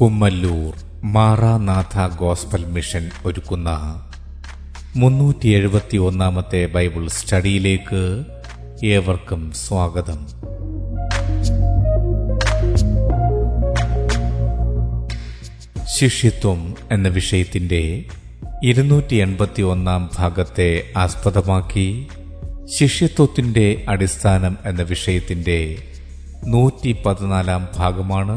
Kummallur Maranatha gospel mission ഒരുക്കുന്ന മുന്നൂറ്റി എഴുപത്തി ഒന്നാമത്തെ ബൈബിൾ സ്റ്റഡിയിലേക്ക് ഏവർക്കും സ്വാഗതം. ശിഷ്യത്വം എന്ന വിഷയത്തിന്റെ ഇരുന്നൂറ്റി എൺപത്തി ഒന്നാം ഭാഗത്തെ ആസ്പദമാക്കി ശിഷ്യത്വത്തിന്റെ അടിസ്ഥാനം എന്ന വിഷയത്തിന്റെ നൂറ്റി പതിനാലാം ഭാഗമാണ്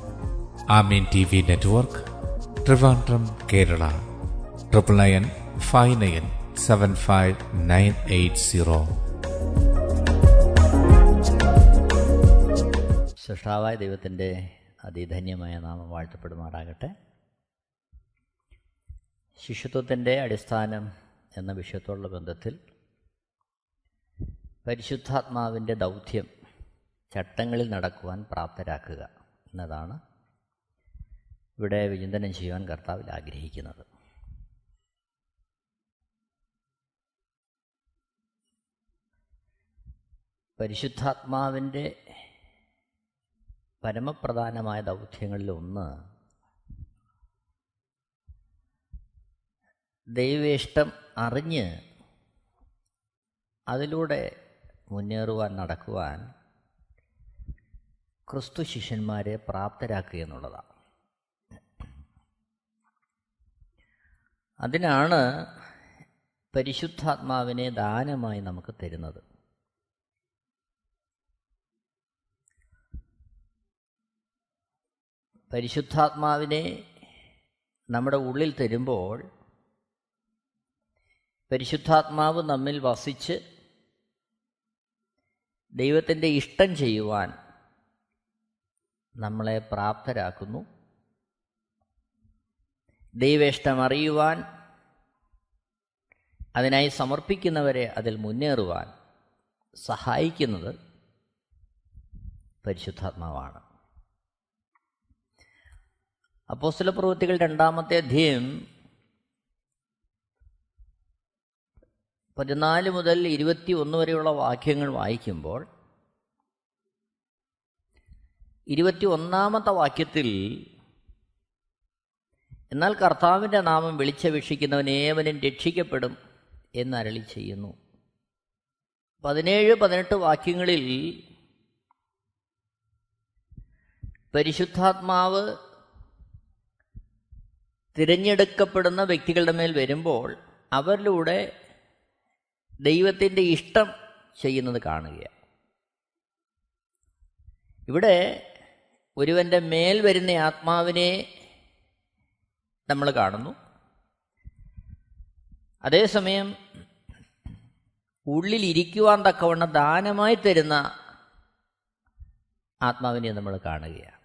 Amen T V network Trivandrum Kerala. Triple nine five nine seven five nine eight zero. സൃഷ്ടാവായ ദൈവത്തിന്റെ അതിധന്യമായ നാമം വാഴ്ത്തപ്പെടുമാറാകട്ടെ. ശിശുത്വത്തിന്റെ അടിസ്ഥാനം എന്ന വിഷയത്തോടുള്ള ബന്ധത്തിൽ പരിശുദ്ധാത്മാവിന്റെ ദൗത്യം ചട്ടങ്ങളിൽ നടക്കുവാൻ പ്രാപ്തരാക്കുക എന്നതാണ് ഇവിടെ വിചിന്തനം ചെയ്യുവാൻ കർത്താവിൽ ആഗ്രഹിക്കുന്നത്. പരിശുദ്ധാത്മാവിന്റെ പരമപ്രധാനമായ ദൗത്യങ്ങളിലൊന്ന് ദൈവേഷ്ടം അറിഞ്ഞ് അതിലൂടെ മുന്നേറുവാൻ നടക്കുവാൻ ക്രിസ്തു ശിഷ്യന്മാരെ പ്രാപ്തരാക്കുക എന്നുള്ളതാണ്. അതിനാണ് പരിശുദ്ധാത്മാവിനെ ദാനമായി നമുക്ക് തരുന്നത്. പരിശുദ്ധാത്മാവിനെ നമ്മുടെ ഉള്ളിൽ തരുമ്പോൾ പരിശുദ്ധാത്മാവ് നമ്മിൽ വസിച്ച് ദൈവത്തിന്റെ ഇഷ്ടം ചെയ്യുവാൻ നമ്മളെ പ്രാപ്തരാക്കുന്നു. ദൈവേഷ്ടം അറിയുവാൻ അതിനായി സമർപ്പിക്കുന്നവരെ അതിൽ മുന്നേറുവാൻ സഹായിക്കുന്നത് പരിശുദ്ധാത്മാവാണ്. അപ്പോസ്തല പ്രവൃത്തികൾ രണ്ടാമത്തെ അധ്യയം പതിനാല് മുതൽ ഇരുപത്തി ഒന്ന് വരെയുള്ള വാക്യങ്ങൾ വായിക്കുമ്പോൾ ഇരുപത്തി ഒന്നാമത്തെ വാക്യത്തിൽ എന്നാൽ കർത്താവിന്റെ നാമം വിളിച്ചപേക്ഷിക്കുന്നവൻ ഏവനും രക്ഷിക്കപ്പെടും എന്നരളി ചെയ്യുന്നു. പതിനേഴ് പതിനെട്ട് വാക്യങ്ങളിൽ പരിശുദ്ധാത്മാവ് തിരഞ്ഞെടുക്കപ്പെടുന്ന വ്യക്തികളുടെ മേൽ വരുമ്പോൾ അവരിലൂടെ ദൈവത്തിന്റെ ഇഷ്ടം ചെയ്യുന്നത് കാണുകയാണ്. ഇവിടെ ഒരുവന്റെ മേൽ വരുന്ന ആത്മാവിനെ നമ്മൾ കാണുന്നു. അതേസമയം ഉള്ളിൽ ഇരിക്കുവാൻ തക്കവണ്ണം ദാനമായി തരുന്ന ആത്മാവിനെ നമ്മൾ കാണുകയാണ്.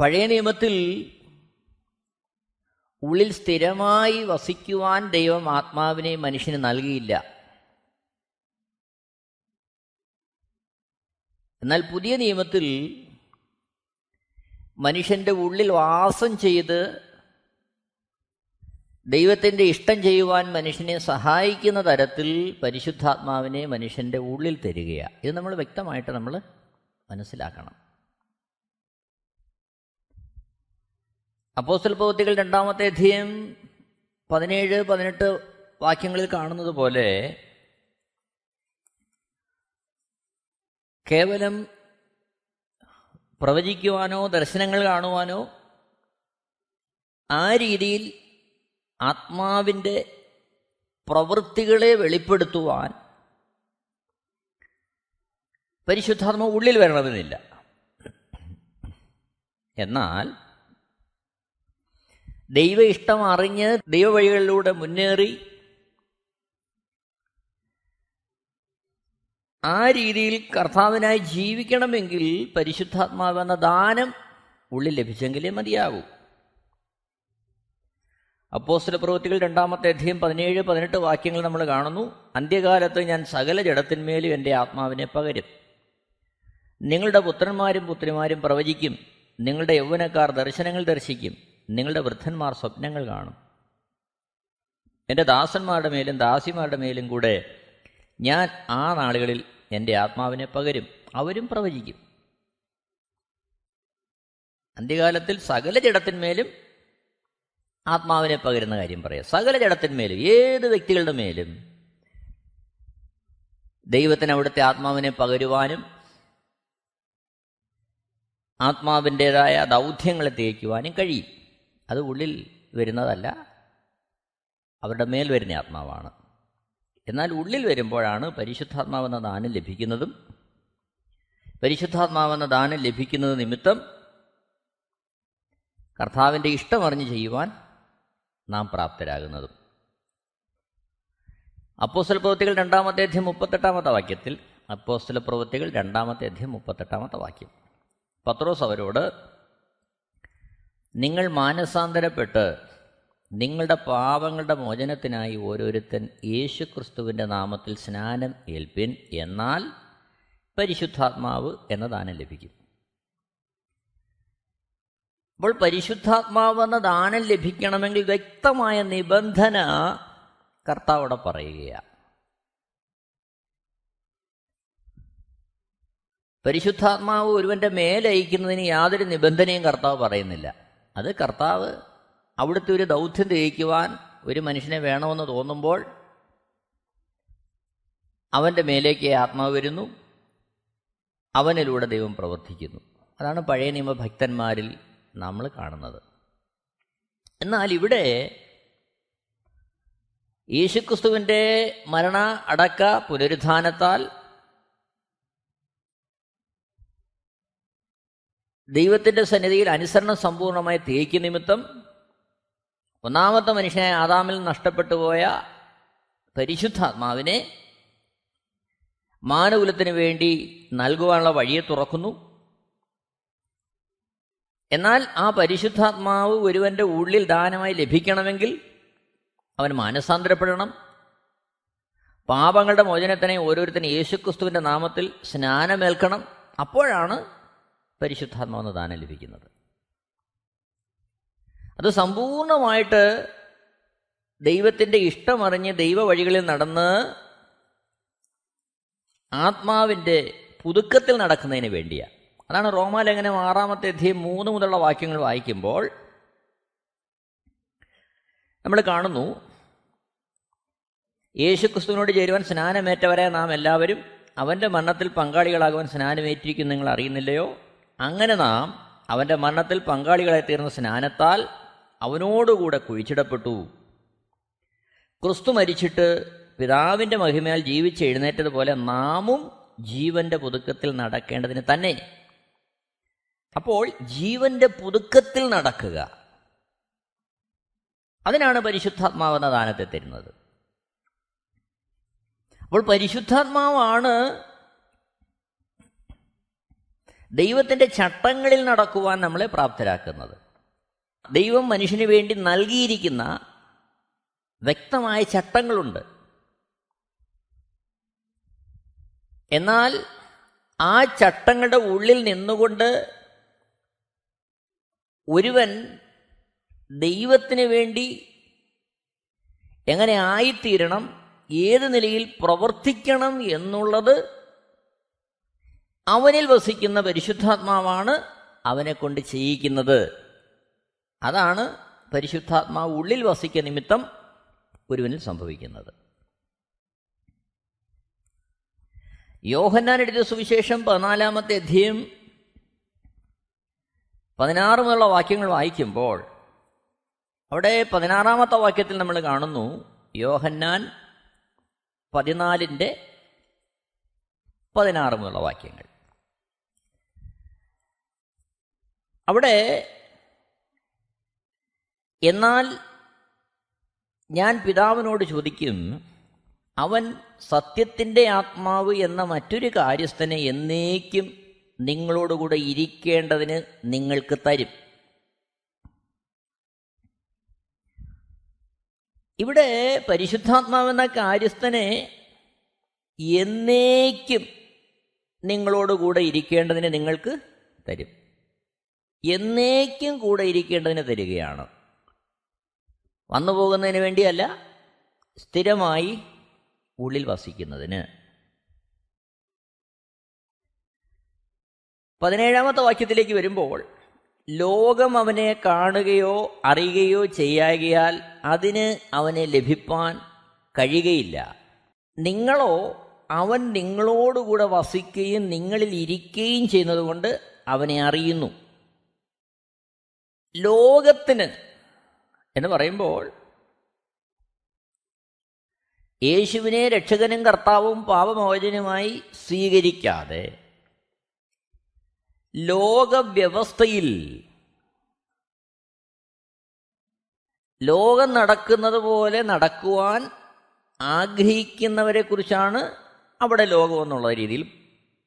പഴയ നിയമത്തിൽ ഉള്ളിൽ സ്ഥിരമായി വസിക്കുവാൻ ദൈവം ആത്മാവിനെ മനുഷ്യന് നൽകിയില്ല. എന്നാൽ പുതിയ നിയമത്തിൽ മനുഷ്യന്റെ ഉള്ളിൽ വാസം ചെയ്ത് ദൈവത്തിന്റെ ഇഷ്ടം ചെയ്യുവാൻ മനുഷ്യനെ സഹായിക്കുന്ന തരത്തിൽ പരിശുദ്ധാത്മാവിനെ മനുഷ്യന്റെ ഉള്ളിൽ തരികയാണ് ഇത് നമ്മൾ വ്യക്തമായിട്ട് നമ്മൾ മനസ്സിലാക്കണം. അപ്പോസ്റ്റൽ പ്രവൃത്തികൾ രണ്ടാമത്തെ അധ്യയം പതിനേഴ് പതിനെട്ട് വാക്യങ്ങളിൽ കാണുന്നത് പോലെ കേവലം പ്രവചിക്കുവാനോ ദർശനങ്ങൾ കാണുവാനോ ആ രീതിയിൽ ആത്മാവിന്റെ പ്രവൃത്തികളെ വെളിപ്പെടുത്തുവാൻ പരിശുദ്ധാത്മ ഉള്ളിൽ വരണമെന്നില്ല. എന്നാൽ ദൈവ ഇഷ്ടം അറിഞ്ഞ് ദൈവവഴികളിലൂടെ മുന്നേറി ആ രീതിയിൽ കർത്താവിനായി ജീവിക്കണമെങ്കിൽ പരിശുദ്ധാത്മാവെന്ന ദാനം ഉള്ളിൽ ലഭിച്ചെങ്കിലേ മതിയാകൂ. അപ്പോസ്റ്റല പ്രവൃത്തികൾ രണ്ടാമത്തെ അധ്യയം പതിനേഴ് പതിനെട്ട് വാക്യങ്ങൾ നമ്മൾ കാണുന്നു. അന്ത്യകാലത്ത് ഞാൻ സകല ജഡത്തിന്മേലും എന്റെ ആത്മാവിനെ പകരും. നിങ്ങളുടെ പുത്രന്മാരും പുത്രിമാരും പ്രവചിക്കും. നിങ്ങളുടെ യൗവനക്കാർ ദർശനങ്ങൾ ദർശിക്കും. നിങ്ങളുടെ വൃദ്ധന്മാർ സ്വപ്നങ്ങൾ കാണും. എന്റെ ദാസന്മാരുടെ മേലും ദാസിമാരുടെ മേലും കൂടെ ഞാൻ ആ നാളുകളിൽ എന്റെ ആത്മാവിനെ പകരും അവരും പ്രവചിക്കും. അന്ത്യകാലത്തിൽ സകല ജഡത്തിന്മേലും ആത്മാവിനെ പകരുന്ന കാര്യം പറയാം. സകല ജഡത്തിന്മേലും ഏത് വ്യക്തികളുടെ മേലും ദൈവത്തിന് അവിടുത്തെ ആത്മാവിനെ പകരുവാനും ആത്മാവിന്റെതായ ദൗത്യങ്ങളെ തേക്കുവാനും കഴിയും. അത് ഉള്ളിൽ വരുന്നതല്ല അവരുടെ മേൽ വരുന്ന ആത്മാവാണ്. എന്നാൽ ഉള്ളിൽ വരുമ്പോഴാണ് പരിശുദ്ധാത്മാവെന്ന ദാനം ലഭിക്കുന്നതും പരിശുദ്ധാത്മാവെന്ന ദാനം ലഭിക്കുന്നത് നിമിത്തം കർത്താവിന്റെ ഇഷ്ടമറിഞ്ഞ് ചെയ്യുവാൻ നാം പ്രാപ്തരാകുന്നതും. അപ്പോസ്റ്റൽ പ്രവൃത്തികൾ രണ്ടാമത്തെ അധ്യം മുപ്പത്തെട്ടാമത്തെ വാക്യത്തിൽ അപ്പോസ്റ്റൽ പ്രവൃത്തികൾ രണ്ടാമത്തെ അധ്യം മുപ്പത്തെട്ടാമത്തെ വാക്യം. പത്രോസ് അവരോട് നിങ്ങൾ മാനസാന്തരപ്പെട്ട് നിങ്ങളുടെ പാപങ്ങളുടെ മോചനത്തിനായി ഓരോരുത്തൻ യേശുക്രിസ്തുവിന്റെ നാമത്തിൽ സ്നാനം ഏൽപ്പിൻ. എന്നാൽ പരിശുദ്ധാത്മാവ് എന്ന ദാനം ലഭിക്കും. അപ്പോൾ പരിശുദ്ധാത്മാവ് എന്ന ദാനം ലഭിക്കണമെങ്കിൽ വ്യക്തമായ നിബന്ധന കർത്താവോടെ പറയുകയാണ് പരിശുദ്ധാത്മാവ് ഒരുവന്റെ മേലയക്കുന്നതിന് യാതൊരു നിബന്ധനയും കർത്താവ് പറയുന്നില്ല. അത് കർത്താവ് അവിടുത്തെ ഒരു ദൗത്യം തേക്കുവാൻ ഒരു മനുഷ്യനെ വേണമെന്ന് തോന്നുമ്പോൾ അവന്റെ മേലേക്ക് ആത്മാവ് വരുന്നു. അവനിലൂടെ ദൈവം പ്രവർത്തിക്കുന്നു. അതാണ് പഴയ നിയമ ഭക്തന്മാരിൽ നമ്മൾ കാണുന്നത്. എന്നാൽ ഇവിടെ യേശുക്രിസ്തുവിന്റെ മരണ അടക്ക പുനരുദ്ധാനത്താൽ ദൈവത്തിന്റെ സന്നിധിയിൽ അനുസരണം സമ്പൂർണമായി തേക്ക് നിമിത്തം ഒന്നാമത്തെ മനുഷ്യനായ ആദാമിൽ നഷ്ടപ്പെട്ടു പോയ പരിശുദ്ധാത്മാവിനെ മാനകുലത്തിന് വേണ്ടി നൽകുവാനുള്ള വഴിയെ തുറക്കുന്നു. എന്നാൽ ആ പരിശുദ്ധാത്മാവ് ഒരുവന്റെ ഉള്ളിൽ ദാനമായി ലഭിക്കണമെങ്കിൽ അവൻ മാനസാന്തരപ്പെടണം. പാപങ്ങളുടെ മോചനത്തിനെ ഓരോരുത്തരും യേശുക്രിസ്തുവിന്റെ നാമത്തിൽ സ്നാനമേൽക്കണം. അപ്പോഴാണ് പരിശുദ്ധാത്മാവെന്ന് ദാനം ലഭിക്കുന്നത്. അത് സമ്പൂർണമായിട്ട് ദൈവത്തിന്റെ ഇഷ്ടമറിഞ്ഞ് ദൈവ വഴികളിൽ നടന്ന് ആത്മാവിന്റെ പുതുക്കത്തിൽ നടക്കുന്നതിന് വേണ്ടിയാണ് അതാണ് റോമാലേഖനം ആറാമത്തെ അധ്യയം മൂന്ന് മുതലുള്ള വാക്യങ്ങൾ വായിക്കുമ്പോൾ നമ്മൾ കാണുന്നു യേശുക്രിസ്തുവിനോട് ചേരുവാൻ സ്നാനമേറ്റവരെ നാം എല്ലാവരും അവന്റെ മരണത്തിൽ പങ്കാളികളാകുവാൻ സ്നാനമേറ്റിരിക്കും നിങ്ങൾ അറിയുന്നില്ലയോ? അങ്ങനെ നാം അവന്റെ മരണത്തിൽ പങ്കാളികളായി തീർന്ന സ്നാനത്താൽ അവനോടുകൂടെ കുഴിച്ചിടപ്പെട്ടു. ക്രിസ്തു മരിച്ചിട്ട് പിതാവിന്റെ മഹിമയാൽ ജീവിച്ച് എഴുന്നേറ്റതുപോലെ നാമും ജീവന്റെ പുതുക്കത്തിൽ നടക്കേണ്ടതിന് തന്നെ. അപ്പോൾ ജീവന്റെ പുതുക്കത്തിൽ നടക്കുക. അതിനാണ് പരിശുദ്ധാത്മാവെന്ന ദാനത്തെ തരുന്നത്. അപ്പോൾ പരിശുദ്ധാത്മാവാണ് ദൈവത്തിന്റെ ചട്ടങ്ങളിൽ നടക്കുവാൻ നമ്മളെ പ്രാപ്തരാക്കുന്നത്. ദൈവം മനുഷ്യന് വേണ്ടി നൽകിയിരിക്കുന്ന വ്യക്തമായ ചട്ടങ്ങളുണ്ട്. എന്നാൽ ആ ചട്ടങ്ങളുടെ ഉള്ളിൽ നിന്നുകൊണ്ട് ഒരുവൻ ദൈവത്തിന് വേണ്ടി എങ്ങനെ ആയിത്തീരണം ഏത് നിലയിൽ പ്രവർത്തിക്കണം എന്നുള്ളത് അവനിൽ വസിക്കുന്ന പരിശുദ്ധാത്മാവാണ് അവനെ കൊണ്ട് ചെയ്യിക്കുന്നത്. അതാണ് പരിശുദ്ധാത്മാവ് ഉള്ളിൽ വസിക്ക നിമിത്തം ഒരുവനിൽ സംഭവിക്കുന്നത്. യോഹന്നാൻ എഴുതിയ സുവിശേഷം പതിനാലാമത്തെ അധ്യയം പതിനാറ് മുതലുള്ള വാക്യങ്ങൾ വായിക്കുമ്പോൾ അവിടെ പതിനാറാമത്തെ വാക്യത്തിൽ നമ്മൾ കാണുന്നു യോഹന്നാൻ പതിനാലിന്റെ പതിനാറ് മുതലുള്ള വാക്യങ്ങൾ. അവിടെ എന്നാൽ ഞാൻ പിതാവിനോട് ചോദിക്കും അവൻ സത്യത്തിന്റെ ആത്മാവ് എന്ന മറ്റൊരു കാര്യസ്ഥനെ എന്നേക്കും നിങ്ങളോടുകൂടെ ഇരിക്കേണ്ടതിന് നിങ്ങൾക്ക് തരും. ഇവിടെ പരിശുദ്ധാത്മാവെന്ന കാര്യസ്ഥനെ എന്നേക്കും നിങ്ങളോടുകൂടെ ഇരിക്കേണ്ടതിന് നിങ്ങൾക്ക് തരും. എന്നേക്കും കൂടെ ഇരിക്കേണ്ടതിന് തരികയാണ്. വന്നു പോകുന്നതിന് വേണ്ടിയല്ല സ്ഥിരമായി ഉള്ളിൽ വസിക്കുന്നതിന്. പതിനേഴാമത്തെ വാക്യത്തിലേക്ക് വരുമ്പോൾ ലോകം അവനെ കാണുകയോ അറിയുകയോ ചെയ്യാകിയാൽ അതിന് അവനെ ലഭിപ്പാൻ കഴിയുകയില്ല. നിങ്ങളോ അവൻ നിങ്ങളോടുകൂടെ വസിക്കുകയും നിങ്ങളിൽ ഇരിക്കുകയും ചെയ്യുന്നതുകൊണ്ട് അവനെ അറിയുന്നു. ലോകത്തിന് എന്ന് പറയുമ്പോൾ യേശുവിനെ രക്ഷകനും കർത്താവും പാപമോചനുമായി സ്വീകരിക്കാതെ ലോകവ്യവസ്ഥയിൽ ലോകം നടക്കുന്നത് പോലെ നടക്കുവാൻ ആഗ്രഹിക്കുന്നവരെ കുറിച്ചാണ് അവിടെ ലോകം എന്നുള്ള രീതിയിൽ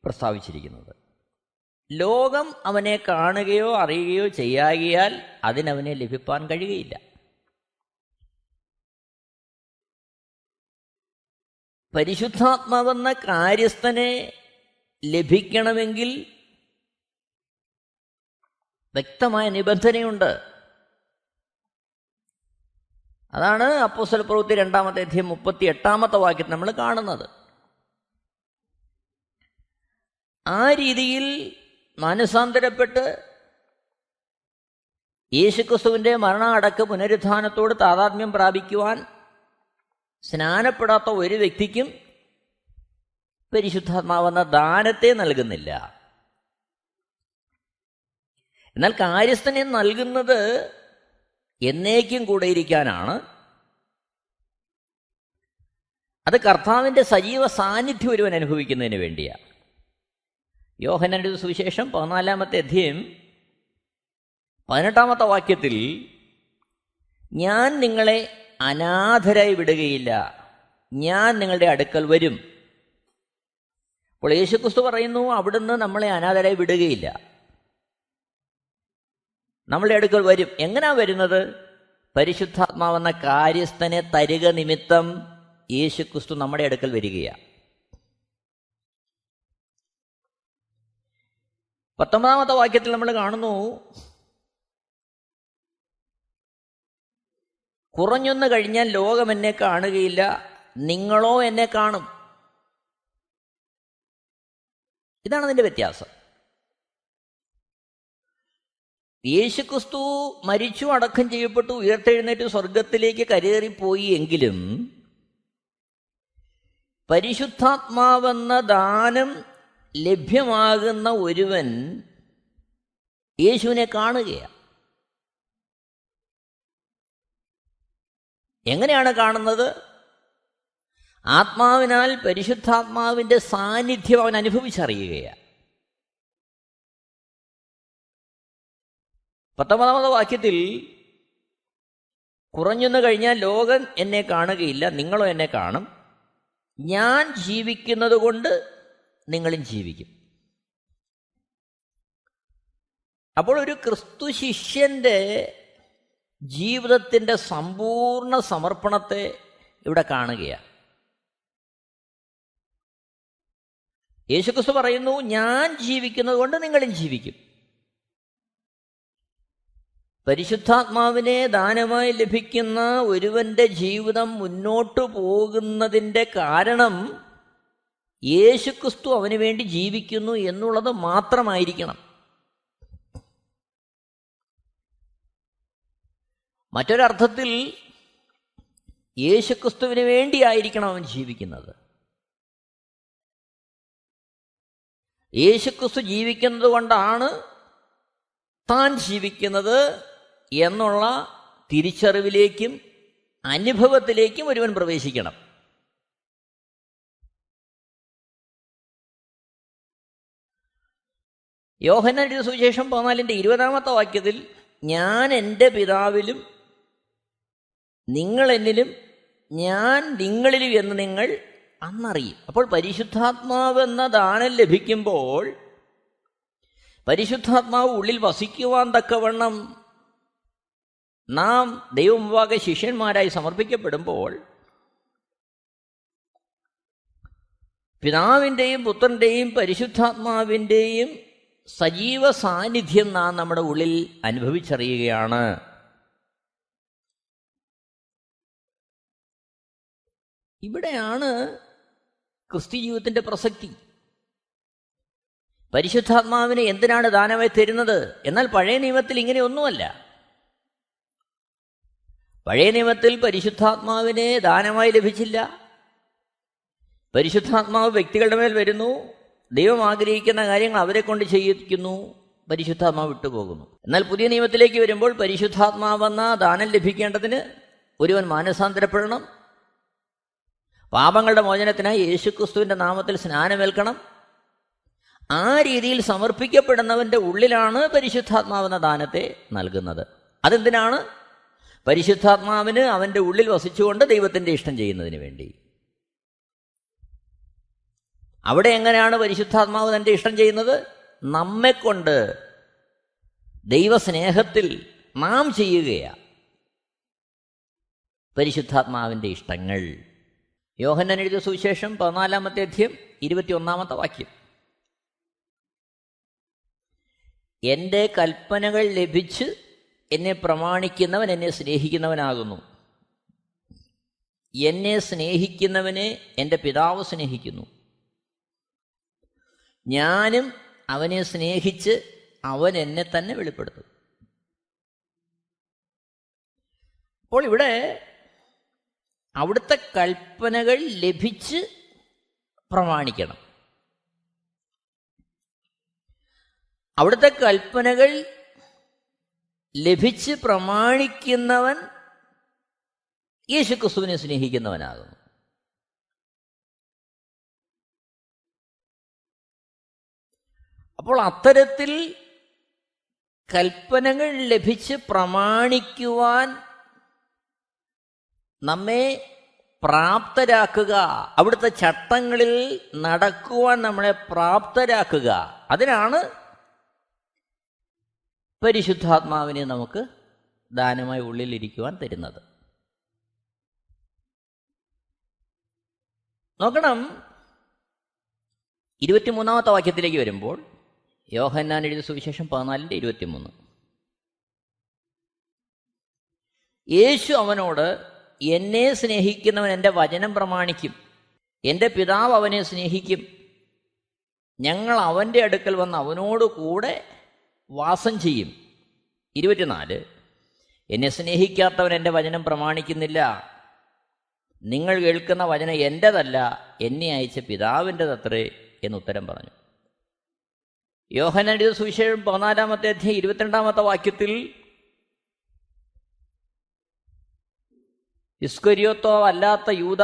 പ്രസ്താവിച്ചിരിക്കുന്നത്. ലോകം അവനെ കാണുകയോ അറിയുകയോ ചെയ്യാകിയാൽ അതിനവനെ ലഭിപ്പാൻ കഴിയുകയില്ല. പരിശുദ്ധാത്മാവെന്ന കാര്യസ്ഥനെ ലഭിക്കണമെങ്കിൽ വ്യക്തമായ നിബന്ധനയുണ്ട്. അതാണ് അപ്പോസ്തല പ്രവൃത്തി രണ്ടാമത്തെ അധ്യയം മുപ്പത്തി എട്ടാമത്തെ വാക്യത്തിൽ നമ്മൾ കാണുന്നത്. ആ രീതിയിൽ മാനസാന്തരപ്പെട്ട് യേശുക്രിസ്തുവിന്റെ മരണ അടക്ക പുനരുദ്ധാനത്തോട് താതാത്മ്യം പ്രാപിക്കുവാൻ സ്നാനപ്പെടാത്ത ഒരു വ്യക്തിക്കും പരിശുദ്ധാത്മാവെന്ന ദാനത്തെ നൽകുന്നില്ല. എന്നാൽ കാര്യസ്ഥനെ നൽകുന്നത് എന്നേക്കും കൂടെ ഇരിക്കാനാണ്. അത് കർത്താവിന്റെ സജീവ സാന്നിധ്യം ഒരുവൻ അനുഭവിക്കുന്നതിന് വേണ്ടിയാണ് യോഹനന്റെ സുവിശേഷം പതിനാലാമത്തെ അധ്യയം പതിനെട്ടാമത്തെ വാക്യത്തിൽ ഞാൻ നിങ്ങളെ അനാഥരായി വിടുകയില്ല. ഞാൻ നിങ്ങളുടെ അടുക്കൽ വരും. അപ്പോൾ യേശുക്രിസ്തു പറയുന്നു അവിടുന്ന് നമ്മളെ അനാഥരായി വിടുകയില്ല. നമ്മളുടെ അടുക്കൽ വരും. എങ്ങനെയാ വരുന്നത്? പരിശുദ്ധാത്മാവെന്ന കാര്യസ്ഥനെ തരിക നിമിത്തം യേശുക്രിസ്തു നമ്മുടെ അടുക്കൽ വരികയാണ്. പത്തൊമ്പതാമത്തെ വാക്യത്തിൽ നമ്മൾ കാണുന്നു കുറഞ്ഞൊന്ന് കഴിഞ്ഞാൽ ലോകം എന്നെ കാണുകയില്ല. നിങ്ങളോ എന്നെ കാണും. ഇതാണ് അതിന്റെ വ്യത്യാസം. യേശുക്രിസ്തു മരിച്ചു അടക്കം ചെയ്യപ്പെട്ടു ഉയർത്തെഴുന്നേറ്റ് സ്വർഗത്തിലേക്ക് കരേറിപ്പോയി എങ്കിലും പരിശുദ്ധാത്മാവെന്ന ദാനം ലഭ്യമാകുന്ന ഒരുവൻ യേശുവിനെ കാണുകയാണ്. എങ്ങനെയാണ് കാണുന്നത്? ആത്മാവിനാൽ പരിശുദ്ധാത്മാവിന്റെ സാന്നിധ്യം അവൻ അനുഭവിച്ചറിയുകയാണ്. പത്തൊമ്പതാമത വാക്യത്തിൽ കുറഞ്ഞെന്ന് കഴിഞ്ഞാൽ ലോകം എന്നെ കാണുകയില്ല നിങ്ങളും എന്നെ കാണും. ഞാൻ ജീവിക്കുന്നത് കൊണ്ട് നിങ്ങളും ജീവിക്കും. അപ്പോൾ ഒരു ക്രിസ്തു ശിഷ്യന്റെ ജീവിതത്തിന്റെ സമ്പൂർണ സമർപ്പണത്തെ ഇവിടെ കാണുകയാണ്. യേശുക്രിസ്തു പറയുന്നു ഞാൻ ജീവിക്കുന്നത് കൊണ്ട് നിങ്ങളും ജീവിക്കും. പരിശുദ്ധാത്മാവിനെ ദാനമായി ലഭിക്കുന്ന ഒരുവന്റെ ജീവിതം മുന്നോട്ടു പോകുന്നതിന്റെ കാരണം യേശുക്രിസ്തു അവന് വേണ്ടി ജീവിക്കുന്നു എന്നുള്ളത് മാത്രമായിരിക്കണം. മറ്റൊരർത്ഥത്തിൽ യേശുക്രിസ്തുവിന് വേണ്ടിയായിരിക്കണം അവൻ ജീവിക്കുന്നത്. യേശുക്രിസ്തു ജീവിക്കുന്നത് കൊണ്ടാണ് താൻ ജീവിക്കുന്നത് എന്നുള്ള തിരിച്ചറിവിലേക്കും അനുഭവത്തിലേക്കും ഒരുവൻ പ്രവേശിക്കണം. യോഹന്നാൻ സുവിശേഷം പതിനാലിന്റെ ഇരുപതാമത്തെ വാക്യത്തിൽ ഞാൻ എന്റെ പിതാവിലും നിങ്ങൾ എന്നിലും ഞാൻ നിങ്ങളിലും എന്ന് നിങ്ങൾ അന്നറിയും. അപ്പോൾ പരിശുദ്ധാത്മാവ് എന്ന ദാനം ലഭിക്കുമ്പോൾ പരിശുദ്ധാത്മാവ് ഉള്ളിൽ വസിക്കുവാൻ തക്കവണ്ണം നാം ദൈവമുമ്പാകെ ശിഷ്യന്മാരായി സമർപ്പിക്കപ്പെടുമ്പോൾ പിതാവിന്റെയും പുത്രന്റെയും പരിശുദ്ധാത്മാവിന്റെയും സജീവ സാന്നിധ്യം നാം നമ്മുടെ ഉള്ളിൽ അനുഭവിച്ചറിയുകയാണ്. ഇവിടെയാണ് ക്രിസ്ത്യ ജീവിതത്തിന്റെ പ്രസക്തി. പരിശുദ്ധാത്മാവിനെ എന്തിനാണ് ദാനമായി തരുന്നത്? എന്നാൽ പഴയ നിയമത്തിൽ ഇങ്ങനെയൊന്നുമല്ല. പഴയ നിയമത്തിൽ പരിശുദ്ധാത്മാവിനെ ദാനമായി ലഭിച്ചില്ല. പരിശുദ്ധാത്മാവ് വ്യക്തികളുടെ മേൽ വരുന്നു ദൈവം ആഗ്രഹിക്കുന്ന കാര്യങ്ങൾ അവരെ കൊണ്ട് ചെയ്യിക്കുന്നു പരിശുദ്ധാത്മാവ് വിട്ടുപോകുന്നു. എന്നാൽ പുതിയ നിയമത്തിലേക്ക് വരുമ്പോൾ പരിശുദ്ധാത്മാവെന്ന ദാനം ലഭിക്കേണ്ടതിന് ഒരുവൻ മാനസാന്തരപ്പെടണം പാപങ്ങളുടെ മോചനത്തിനായി യേശുക്രിസ്തുവിന്റെ നാമത്തിൽ സ്നാനമേൽക്കണം. ആ രീതിയിൽ സമർപ്പിക്കപ്പെടുന്നവന്റെ ഉള്ളിലാണ് പരിശുദ്ധാത്മാവെന്ന ദാനത്തെ നൽകുന്നത്. അതെന്തിനാണ്? പരിശുദ്ധാത്മാവിന് അവന്റെ ഉള്ളിൽ വസിച്ചുകൊണ്ട് ദൈവത്തിന്റെ ഇഷ്ടം ചെയ്യുന്നതിന് വേണ്ടി. അവിടെ എങ്ങനെയാണ് പരിശുദ്ധാത്മാവ് തന്റെ ഇഷ്ടം ചെയ്യുന്നത്? നമ്മെക്കൊണ്ട് ദൈവസ്നേഹത്തിൽ നാം ചെയ്യുകയാണ് പരിശുദ്ധാത്മാവിന്റെ ഇഷ്ടങ്ങൾ. യോഹന്നൻ എഴുതിയ സുവിശേഷം പതിനാലാമത്തെ അധ്യയം ഇരുപത്തിയൊന്നാമത്തെ വാക്യം. എന്റെ കൽപ്പനകൾ ലഭിച്ച് എന്നെ പ്രമാണിക്കുന്നവൻ എന്നെ സ്നേഹിക്കുന്നവനാകുന്നു. എന്നെ സ്നേഹിക്കുന്നവനെ എന്റെ പിതാവ് സ്നേഹിക്കുന്നു. ഞാനും അവനെ സ്നേഹിച്ച് അവൻ എന്നെ തന്നെ വെളിപ്പെടുത്തും. അപ്പോൾ ഇവിടെ അവിടുത്തെ കൽപ്പനകൾ ലഭിച്ച് പ്രമാണിക്കണം. അവിടുത്തെ കൽപ്പനകൾ ലഭിച്ച് പ്രമാണിക്കുന്നവൻ യേശുക്രിസ്തുവിനെ സ്നേഹിക്കുന്നവനാകുന്നു. അപ്പോൾ അത്തരത്തിൽ കൽപ്പനകൾ ലഭിച്ച് പ്രമാണിക്കുവാൻ നമ്മെ പ്രാപ്തരാക്കുക. അവിടുത്തെ ചട്ടങ്ങളിൽ നടക്കുവാൻ നമ്മളെ പ്രാപ്തരാക്കുക. അതിനാണ് പരിശുദ്ധാത്മാവിനെ നമുക്ക് ദാനമായി ഉള്ളിലിരിക്കുവാൻ തരുന്നത്. നോക്കണം. ഇരുപത്തിമൂന്നാമത്തെ വാക്യത്തിലേക്ക് വരുമ്പോൾ യോഹന്നാൻ എഴുതിയ സുവിശേഷം പതിനാലിന്റെ ഇരുപത്തിമൂന്ന്. യേശു അവനോട് എന്നെ സ്നേഹിക്കുന്നവൻ എന്റെ വചനം പ്രമാണിക്കും. എന്റെ പിതാവ് അവനെ സ്നേഹിക്കും. ഞങ്ങൾ അവന്റെ അടുക്കൽ വന്ന് അവനോട് കൂടെ വാസം ചെയ്യും. ഇരുപത്തിനാല് എന്നെ സ്നേഹിക്കാത്തവൻ എന്റെ വചനം പ്രമാണിക്കുന്നില്ല. നിങ്ങൾ കേൾക്കുന്ന വചനം എന്റെതല്ല എന്നെ അയച്ച പിതാവിന്റെതത്രേ എന്ന് ഉത്തരം പറഞ്ഞു. യോഹനടിത സുവിശേഷം പതിനാലാമത്തെ അധ്യയം ഇരുപത്തിരണ്ടാമത്തെ വാക്യത്തിൽ ഇസ്കരിയോത്തോ അല്ലാത്ത യൂത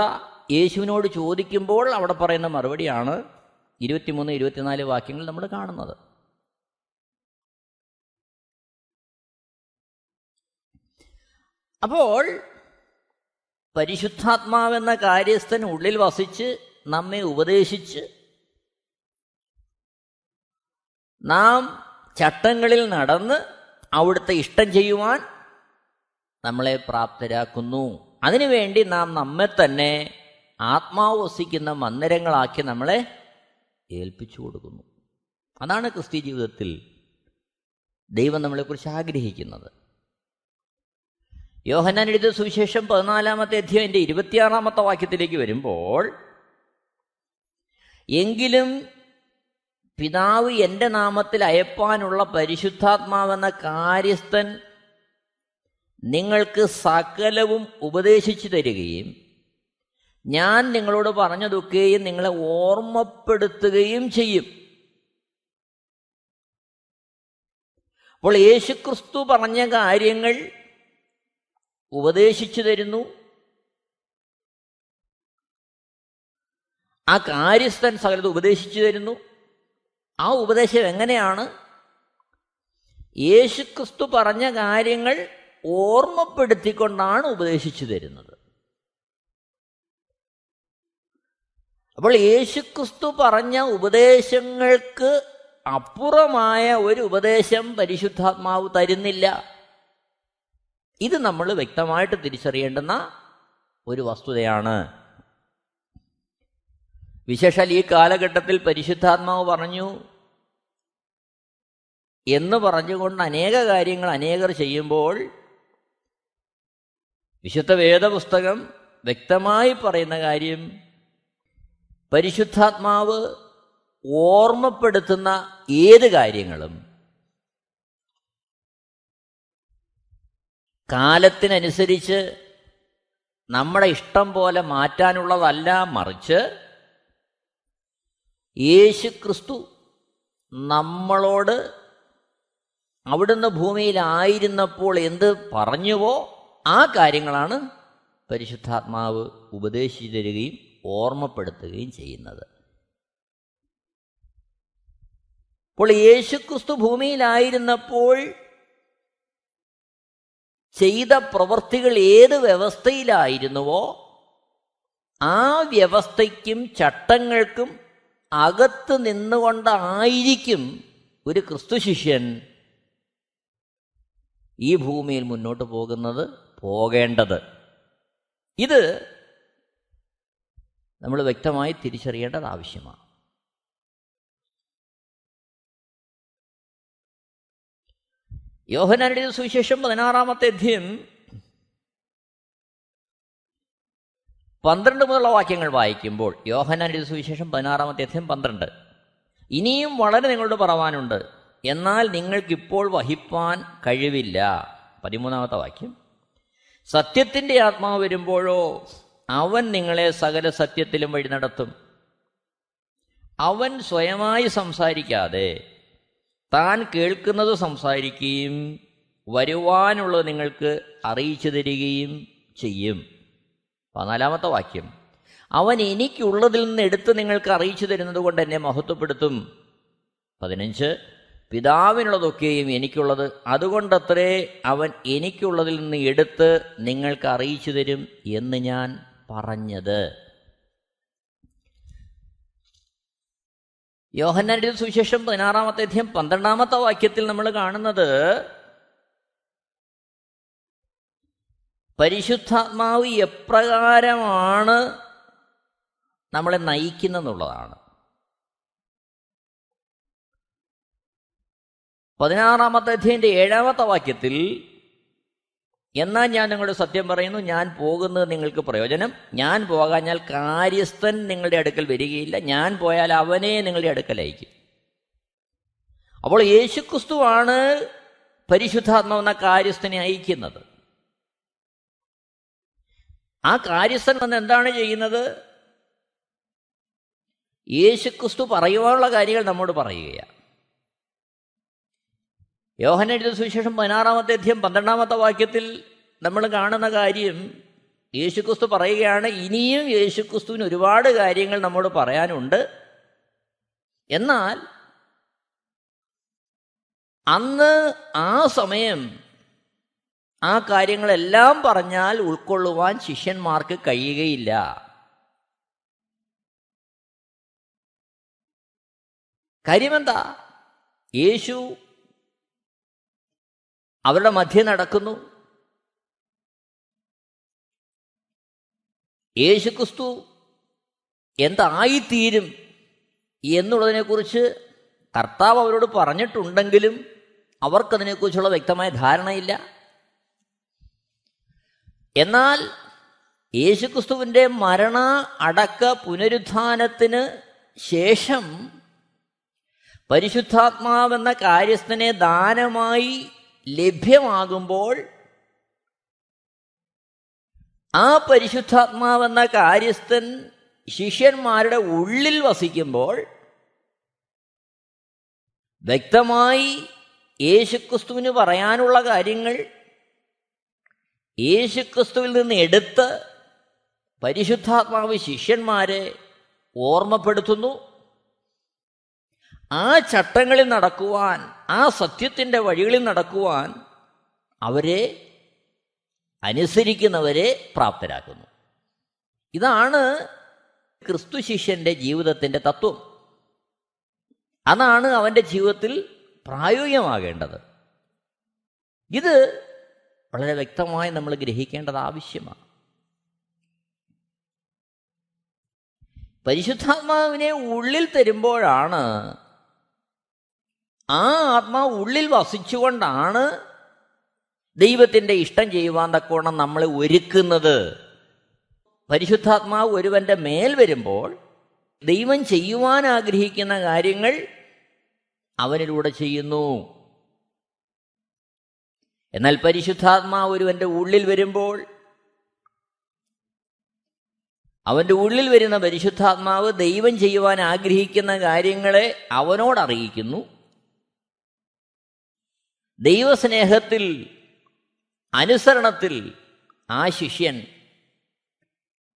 യേശുവിനോട് ചോദിക്കുമ്പോൾ അവിടെ പറയുന്ന മറുപടിയാണ് ഇരുപത്തിമൂന്ന് ഇരുപത്തിനാല് വാക്യങ്ങൾ നമ്മൾ കാണുന്നത്. അപ്പോൾ പരിശുദ്ധാത്മാവെന്ന കാര്യസ്ഥൻ ഉള്ളിൽ വസിച്ച് നമ്മെ ഉപദേശിച്ച് നാം ചട്ടങ്ങളിൽ നടന്ന് അവിടുത്തെ ഇഷ്ടം ചെയ്യുവാൻ നമ്മളെ പ്രാപ്തരാക്കുന്നു. അതിനുവേണ്ടി നാം നമ്മെ തന്നെ ആത്മാവ് വസിക്കുന്ന മന്ദിരങ്ങളാക്കി നമ്മളെ ഏൽപ്പിച്ചു കൊടുക്കുന്നു. അതാണ് ക്രിസ്ത്യ ജീവിതത്തിൽ ദൈവം നമ്മളെക്കുറിച്ച് ആഗ്രഹിക്കുന്നത്. യോഹനാൻ എഴുതിയ സുവിശേഷം പതിനാലാമത്തെ അധ്യായന്റെ ഇരുപത്തിയാറാമത്തെ വാക്യത്തിലേക്ക് വരുമ്പോൾ എങ്കിലും പിതാവ് എന്റെ നാമത്തിൽ അയപ്പാനുള്ള പരിശുദ്ധാത്മാവെന്ന കാര്യസ്ഥൻ നിങ്ങൾക്ക് സകലവും ഉപദേശിച്ചു തരികയും ഞാൻ നിങ്ങളോട് പറഞ്ഞതൊക്കെയും നിങ്ങളെ ഓർമ്മപ്പെടുത്തുകയും ചെയ്യും. അപ്പോൾ യേശുക്രിസ്തു പറഞ്ഞ കാര്യങ്ങൾ ഉപദേശിച്ചു തരുന്നു. ആ കാര്യസ്ഥൻ സകലത് ഉപദേശിച്ചു തരുന്നു. ആ ഉപദേശം എങ്ങനെയാണ്? യേശുക്രിസ്തു പറഞ്ഞ കാര്യങ്ങൾ ഓർമ്മപ്പെടുത്തിക്കൊണ്ടാണ് ഉപദേശിച്ചു തരുന്നത്. അപ്പോൾ യേശുക്രിസ്തു പറഞ്ഞ ഉപദേശങ്ങൾക്ക് അപ്പുറമായ ഒരു ഉപദേശം പരിശുദ്ധാത്മാവ് തരുന്നില്ല. ഇത് നമ്മൾ വ്യക്തമായിട്ട് തിരിച്ചറിയേണ്ടുന്ന ഒരു വസ്തുതയാണ്. വിശേഷാൽ ഈ കാലഘട്ടത്തിൽ പരിശുദ്ധാത്മാവ് പറഞ്ഞു എന്ന് പറഞ്ഞുകൊണ്ട് അനേക കാര്യങ്ങൾ അനേകർ ചെയ്യുമ്പോൾ വിശുദ്ധ വേദപുസ്തകം വ്യക്തമായി പറയുന്ന കാര്യം പരിശുദ്ധാത്മാവ് ഓർമ്മപ്പെടുത്തുന്ന ഏത് കാര്യങ്ങളും കാലത്തിനനുസരിച്ച് നമ്മുടെ ഇഷ്ടം പോലെ മാറ്റാനുള്ളതല്ല മറിച്ച് യേശു ക്രിസ്തു നമ്മളോട് അവിടുന്ന് ഭൂമിയിലായിരുന്നപ്പോൾ എന്ത് പറഞ്ഞുവോ ആ കാര്യങ്ങളാണ് പരിശുദ്ധാത്മാവ് ഉപദേശിച്ചു തരികയും ഓർമ്മപ്പെടുത്തുകയും ചെയ്യുന്നത്. അപ്പോൾ യേശുക്രിസ്തു ഭൂമിയിലായിരുന്നപ്പോൾ ചെയ്ത പ്രവൃത്തികൾ ഏത് വ്യവസ്ഥയിലായിരുന്നുവോ ആ വ്യവസ്ഥയ്ക്കും ചട്ടങ്ങൾക്കും അകത്ത് നിന്നുകൊണ്ടായിരിക്കും ഒരു ക്രിസ്തു ശിഷ്യൻ ഈ ഭൂമിയിൽ മുന്നോട്ട് പോകുന്നത്. പോകേണ്ടത്. ഇത് നമ്മൾ വ്യക്തമായി തിരിച്ചറിയേണ്ടത് ആവശ്യമാണ്. യോഹനാരുടെ സുവിശേഷം പതിനാറാമത്തെ അധ്യയം പന്ത്രണ്ട് മുതലുള്ള വാക്യങ്ങൾ വായിക്കുമ്പോൾ യോഹനാരുടെ സുവിശേഷം പതിനാറാമത്തെ അധ്യയം പന്ത്രണ്ട്. ഇനിയും വളരെ നിങ്ങളോട് പറവാനുണ്ട് എന്നാൽ നിങ്ങൾക്കിപ്പോൾ വഹിപ്പാൻ കഴിവില്ല. പതിമൂന്നാമത്തെ വാക്യം. സത്യത്തിന്റെ ആത്മാവ് വരുമ്പോഴോ അവൻ നിങ്ങളെ സകല സത്യത്തിലും വഴി നടത്തും. അവൻ സ്വയമായി സംസാരിക്കാതെ താൻ കേൾക്കുന്നത് സംസാരിക്കുകയും വരുവാനുള്ളത് നിങ്ങൾക്ക് അറിയിച്ചു തരികയും ചെയ്യും. പതിനാലാമത്തെ വാക്യം. അവൻ എനിക്കുള്ളതിൽ നിന്ന് എടുത്ത് നിങ്ങൾക്ക് അറിയിച്ചു തരുന്നത് കൊണ്ട് എന്നെ മഹത്വപ്പെടുത്തും. പതിനഞ്ച്. പിതാവിനുള്ളതൊക്കെയും എനിക്കുള്ളത്. അതുകൊണ്ടത്രേ അവൻ എനിക്കുള്ളതിൽ നിന്ന് എടുത്ത് നിങ്ങൾക്ക് അറിയിച്ചു തരും എന്ന് ഞാൻ പറഞ്ഞത്. യോഹന്നാന്റെ സുവിശേഷം പതിനാറാമത്തെ അധ്യയം പന്ത്രണ്ടാമത്തെ വാക്യത്തിൽ നമ്മൾ കാണുന്നത് പരിശുദ്ധാത്മാവ് എപ്രകാരമാണ് നമ്മളെ നയിക്കുന്നെന്നുള്ളതാണ് പതിനാറാമത്തെ അധ്യയന്റെ ഏഴാമത്തെ വാക്യത്തിൽ എന്നാൽ ഞാൻ നിങ്ങളുടെ സത്യം പറയുന്നു ഞാൻ പോകുന്നത് നിങ്ങൾക്ക് പ്രയോജനം. ഞാൻ പോകാഞ്ഞാൽ കാര്യസ്ഥൻ നിങ്ങളുടെ അടുക്കൽ വരികയില്ല. ഞാൻ പോയാൽ അവനെ നിങ്ങളുടെ അടുക്കൽ അയക്കും. അപ്പോൾ യേശുക്രിസ്തുവാണ് പരിശുദ്ധാത്മാവെന്ന കാര്യസ്ഥനെ അയക്കുന്നത്. ആ കാര്യസ്ഥൻ വന്ന് എന്താണ് ചെയ്യുന്നത്? യേശുക്രിസ്തു പറയുവാനുള്ള കാര്യങ്ങൾ നമ്മോട് പറയുകയാണ്. യോഹന എഴുതിയ സുവിശേഷം പതിനാറാമത്തെ അധ്യയം പന്ത്രണ്ടാമത്തെ വാക്യത്തിൽ നമ്മൾ കാണുന്ന കാര്യം യേശുക്രിസ്തു പറയുകയാണ് ഇനിയും യേശുക്രിസ്തുവിന് ഒരുപാട് കാര്യങ്ങൾ നമ്മോട് പറയാനുണ്ട്. എന്നാൽ അന്ന് ആ സമയം ആ കാര്യങ്ങളെല്ലാം പറഞ്ഞാൽ ഉൾക്കൊള്ളുവാൻ ശിഷ്യന്മാർക്ക് കഴിയുകയില്ല. കാര്യമെന്താ? യേശു അവരുടെ മധ്യ നടക്കുന്നു. യേശുക്രിസ്തു എന്തായിത്തീരും എന്നുള്ളതിനെക്കുറിച്ച് കർത്താവ് അവരോട് പറഞ്ഞിട്ടുണ്ടെങ്കിലും അവർക്കതിനെക്കുറിച്ചുള്ള വ്യക്തമായ ധാരണയില്ല. എന്നാൽ യേശുക്രിസ്തുവിന്റെ മരണ അടക്ക പുനരുത്ഥാനത്തിന് ശേഷം പരിശുദ്ധാത്മാവെന്ന കാര്യസ്ഥനെ ദാനമായി ലഭ്യമാകുമ്പോൾ ആ പരിശുദ്ധാത്മാവെന്ന കാര്യസ്ഥൻ ശിഷ്യന്മാരുടെ ഉള്ളിൽ വസിക്കുമ്പോൾ വ്യക്തമായി യേശുക്രിസ്തുവിന് പറയാനുള്ള കാര്യങ്ങൾ യേശുക്രിസ്തുവിൽ നിന്ന് എടുത്ത് പരിശുദ്ധാത്മാവ് ശിഷ്യന്മാരെ ഓർമ്മപ്പെടുത്തുന്നു. ആ ചട്ടങ്ങളിൽ നടക്കുവാൻ ആ സത്യത്തിന്റെ വഴികളിൽ നടക്കുവാൻ അവരെ അനുസരിക്കുന്നവരെ പ്രാപ്തരാക്കുന്നു. ഇതാണ് ക്രിസ്തു ശിഷ്യന്റെ ജീവിതത്തിന്റെ തത്വം. അതാണ് അവന്റെ ജീവിതത്തിൽ പ്രായോഗികമാകേണ്ടത്. ഇത് വളരെ വ്യക്തമായി നമ്മൾ ഗ്രഹിക്കേണ്ടത് ആവശ്യമാണ്. പരിശുദ്ധാത്മാവിനെ ഉള്ളിൽ തരുമ്പോഴാണ് ആ ആത്മാവ് ഉള്ളിൽ വസിച്ചുകൊണ്ടാണ് ദൈവത്തിന്റെ ഇഷ്ടം ചെയ്യുവാൻ തക്കോണം നമ്മളെ ഒരുക്കുന്നത്. പരിശുദ്ധാത്മാവ് ഒരുവന്റെ മേൽ വരുമ്പോൾ ദൈവം ചെയ്യുവാൻ ആഗ്രഹിക്കുന്ന കാര്യങ്ങൾ അവനിലൂടെ ചെയ്യുന്നു. എന്നാൽ പരിശുദ്ധാത്മാവ് ഒരുവന്റെ ഉള്ളിൽ വരുമ്പോൾ അവന്റെ ഉള്ളിൽ വരുന്ന പരിശുദ്ധാത്മാവ് ദൈവം ചെയ്യുവാൻ ആഗ്രഹിക്കുന്ന കാര്യങ്ങളെ അവനോട് അറിയിക്കുന്നു. ദൈവസ്നേഹത്തിൽ അനുസരണത്തിൽ ആ ശിഷ്യൻ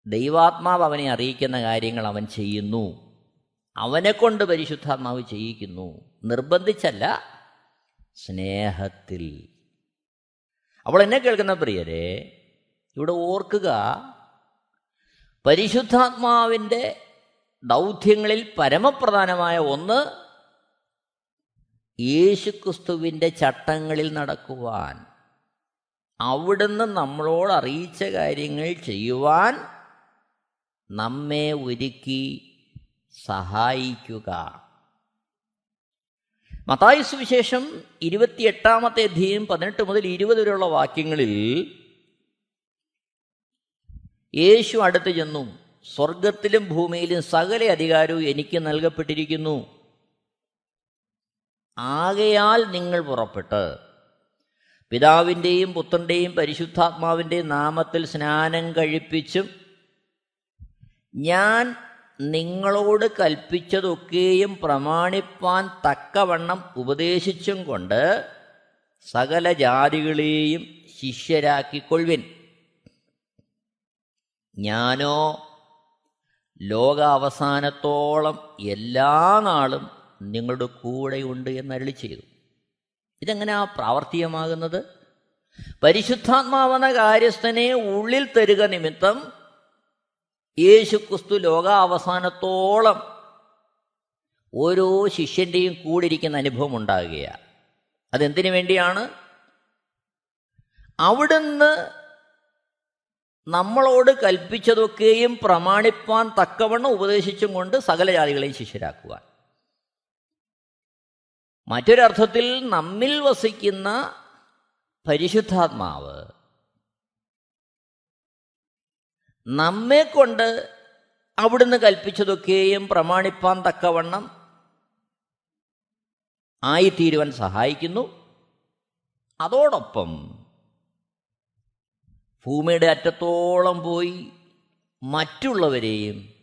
ദൈവാത്മാവ് അവനെ അറിയിക്കുന്ന കാര്യങ്ങൾ അവൻ ചെയ്യുന്നു. അവനെ കൊണ്ട് പരിശുദ്ധാത്മാവ് ചെയ്യിക്കുന്നു. നിർബന്ധിച്ചല്ല സ്നേഹത്തിൽ. അവൾ എന്നെ കേൾക്കുന്ന പ്രിയരെ ഇവിടെ ഓർക്കുക പരിശുദ്ധാത്മാവിന്റെ ദൗത്യങ്ങളിൽ പരമപ്രധാനമായ ഒന്ന് യേശുക്രിസ്തുവിന്റെ ചട്ടങ്ങളിൽ നടക്കുവാൻ അവിടുന്ന് നമ്മളോട് അറിയിച്ച കാര്യങ്ങൾ ചെയ്യുവാൻ നമ്മെ ഒരുക്കി സഹായിക്കുക. മത്തായി സുവിശേഷം ഇരുപത്തിയെട്ടാമത്തെ അധ്യയം പതിനെട്ട് മുതൽ ഇരുപത് വരെയുള്ള വാക്യങ്ങളിൽ യേശു അടുത്ത് ചെന്നു. സ്വർഗത്തിലും ഭൂമിയിലും സകല അധികാരവും എനിക്ക് നൽകപ്പെട്ടിരിക്കുന്നു. ആകയാൽ നിങ്ങൾ പുറപ്പെട്ട്. പിതാവിന്റെയും പുത്രന്റെയും പരിശുദ്ധാത്മാവിന്റെയും നാമത്തിൽ സ്നാനം കഴിപ്പിച്ചും ഞാൻ നിങ്ങളോട് കൽപ്പിച്ചതൊക്കെയും പ്രമാണിപ്പാൻ തക്കവണ്ണം ഉപദേശിച്ചും കൊണ്ട് സകല ജാതികളെയും ശിഷ്യരാക്കിക്കൊള്ളുവിൻ. ഞാനോ ലോകാവസാനത്തോളം എല്ലാ നാളും നിങ്ങളുടെ കൂടെയുണ്ട് എന്ന് എന്നരളി ചെയ്തു. ഇതെങ്ങനെയാ പ്രാവർത്തികമാകുന്നത്? പരിശുദ്ധാത്മാവെന്ന കാര്യസ്ഥനെ ഉള്ളിൽ തരുക നിമിത്തം യേശുക്രിസ്തു ലോകാവസാനത്തോളം ഓരോ ശിഷ്യന്റെയും കൂടിരിക്കുന്ന അനുഭവം ഉണ്ടാകുകയാണ്. അതെന്തിനു വേണ്ടിയാണ്? അവിടുന്ന് നമ്മളോട് കൽപ്പിച്ചതൊക്കെയും പ്രമാണിപ്പാൻ തക്കവണ്ണം ഉപദേശിച്ചും കൊണ്ട് സകല ജാതികളെയും ശിഷ്യരാക്കുവാൻ. മറ്റൊരർത്ഥത്തിൽ നമ്മിൽ വസിക്കുന്ന പരിശുദ്ധാത്മാവ് നമ്മെ കൊണ്ട് അവിടുന്ന് കൽപ്പിച്ചതൊക്കെയും പ്രമാണിപ്പാൻ തക്കവണ്ണം ആയിത്തീരുവാൻ സഹായിക്കുന്നു. അതോടൊപ്പം ഭൂമിയുടെ അറ്റത്തോളം പോയി മറ്റുള്ളവരെയും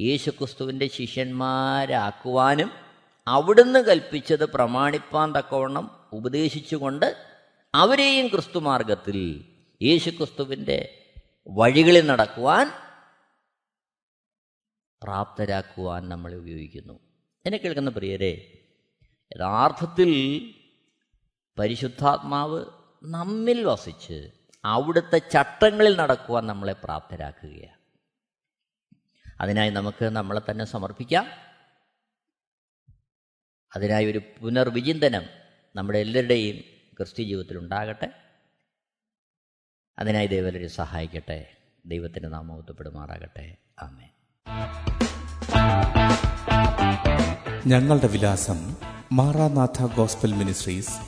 യേശുക്രിസ്തുവിന്റെ ശിഷ്യന്മാരാക്കുവാനും അവിടുന്ന് കൽപ്പിച്ചത് പ്രമാണിപ്പാൻ തക്കവണ്ണം ഉപദേശിച്ചുകൊണ്ട് അവരെയും ക്രിസ്തുമാർഗത്തിൽ യേശുക്രിസ്തുവിന്റെ വഴികളിൽ നടക്കുവാൻ പ്രാപ്തരാക്കുവാൻ നമ്മളെ ഉപയോഗിക്കുന്നു. എന്നെ കേൾക്കുന്ന പ്രിയരെ യഥാർത്ഥത്തിൽ പരിശുദ്ധാത്മാവ് നമ്മിൽ വസിച്ച് അവിടുത്തെ ചട്ടങ്ങളിൽ നടക്കുവാൻ നമ്മളെ പ്രാപ്തരാക്കുകയാണ്. അതിനായി നമുക്ക് നമ്മളെ തന്നെ സമർപ്പിക്കാം. അതിനായി ഒരു പുനർവിചിന്തനം നമ്മുടെ എല്ലാവരുടെയും ക്രിസ്ത്യ ജീവിതത്തിൽ ഉണ്ടാകട്ടെ അതിനായി ദൈവലൊരു സഹായിക്കട്ടെ. ദൈവത്തിന്റെ നാമോത്തപ്പെടുമാറാകട്ടെ ആമേ ഞങ്ങളുടെ വിലാസം Maranatha gospel ministries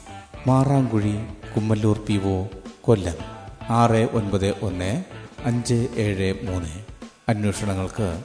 Marankuzhi Kummalloor P O Kollam. ആറ് ഒൻപത് ഒന്ന് അഞ്ച് ഏഴ് മൂന്ന്. അന്വേഷണങ്ങൾക്ക്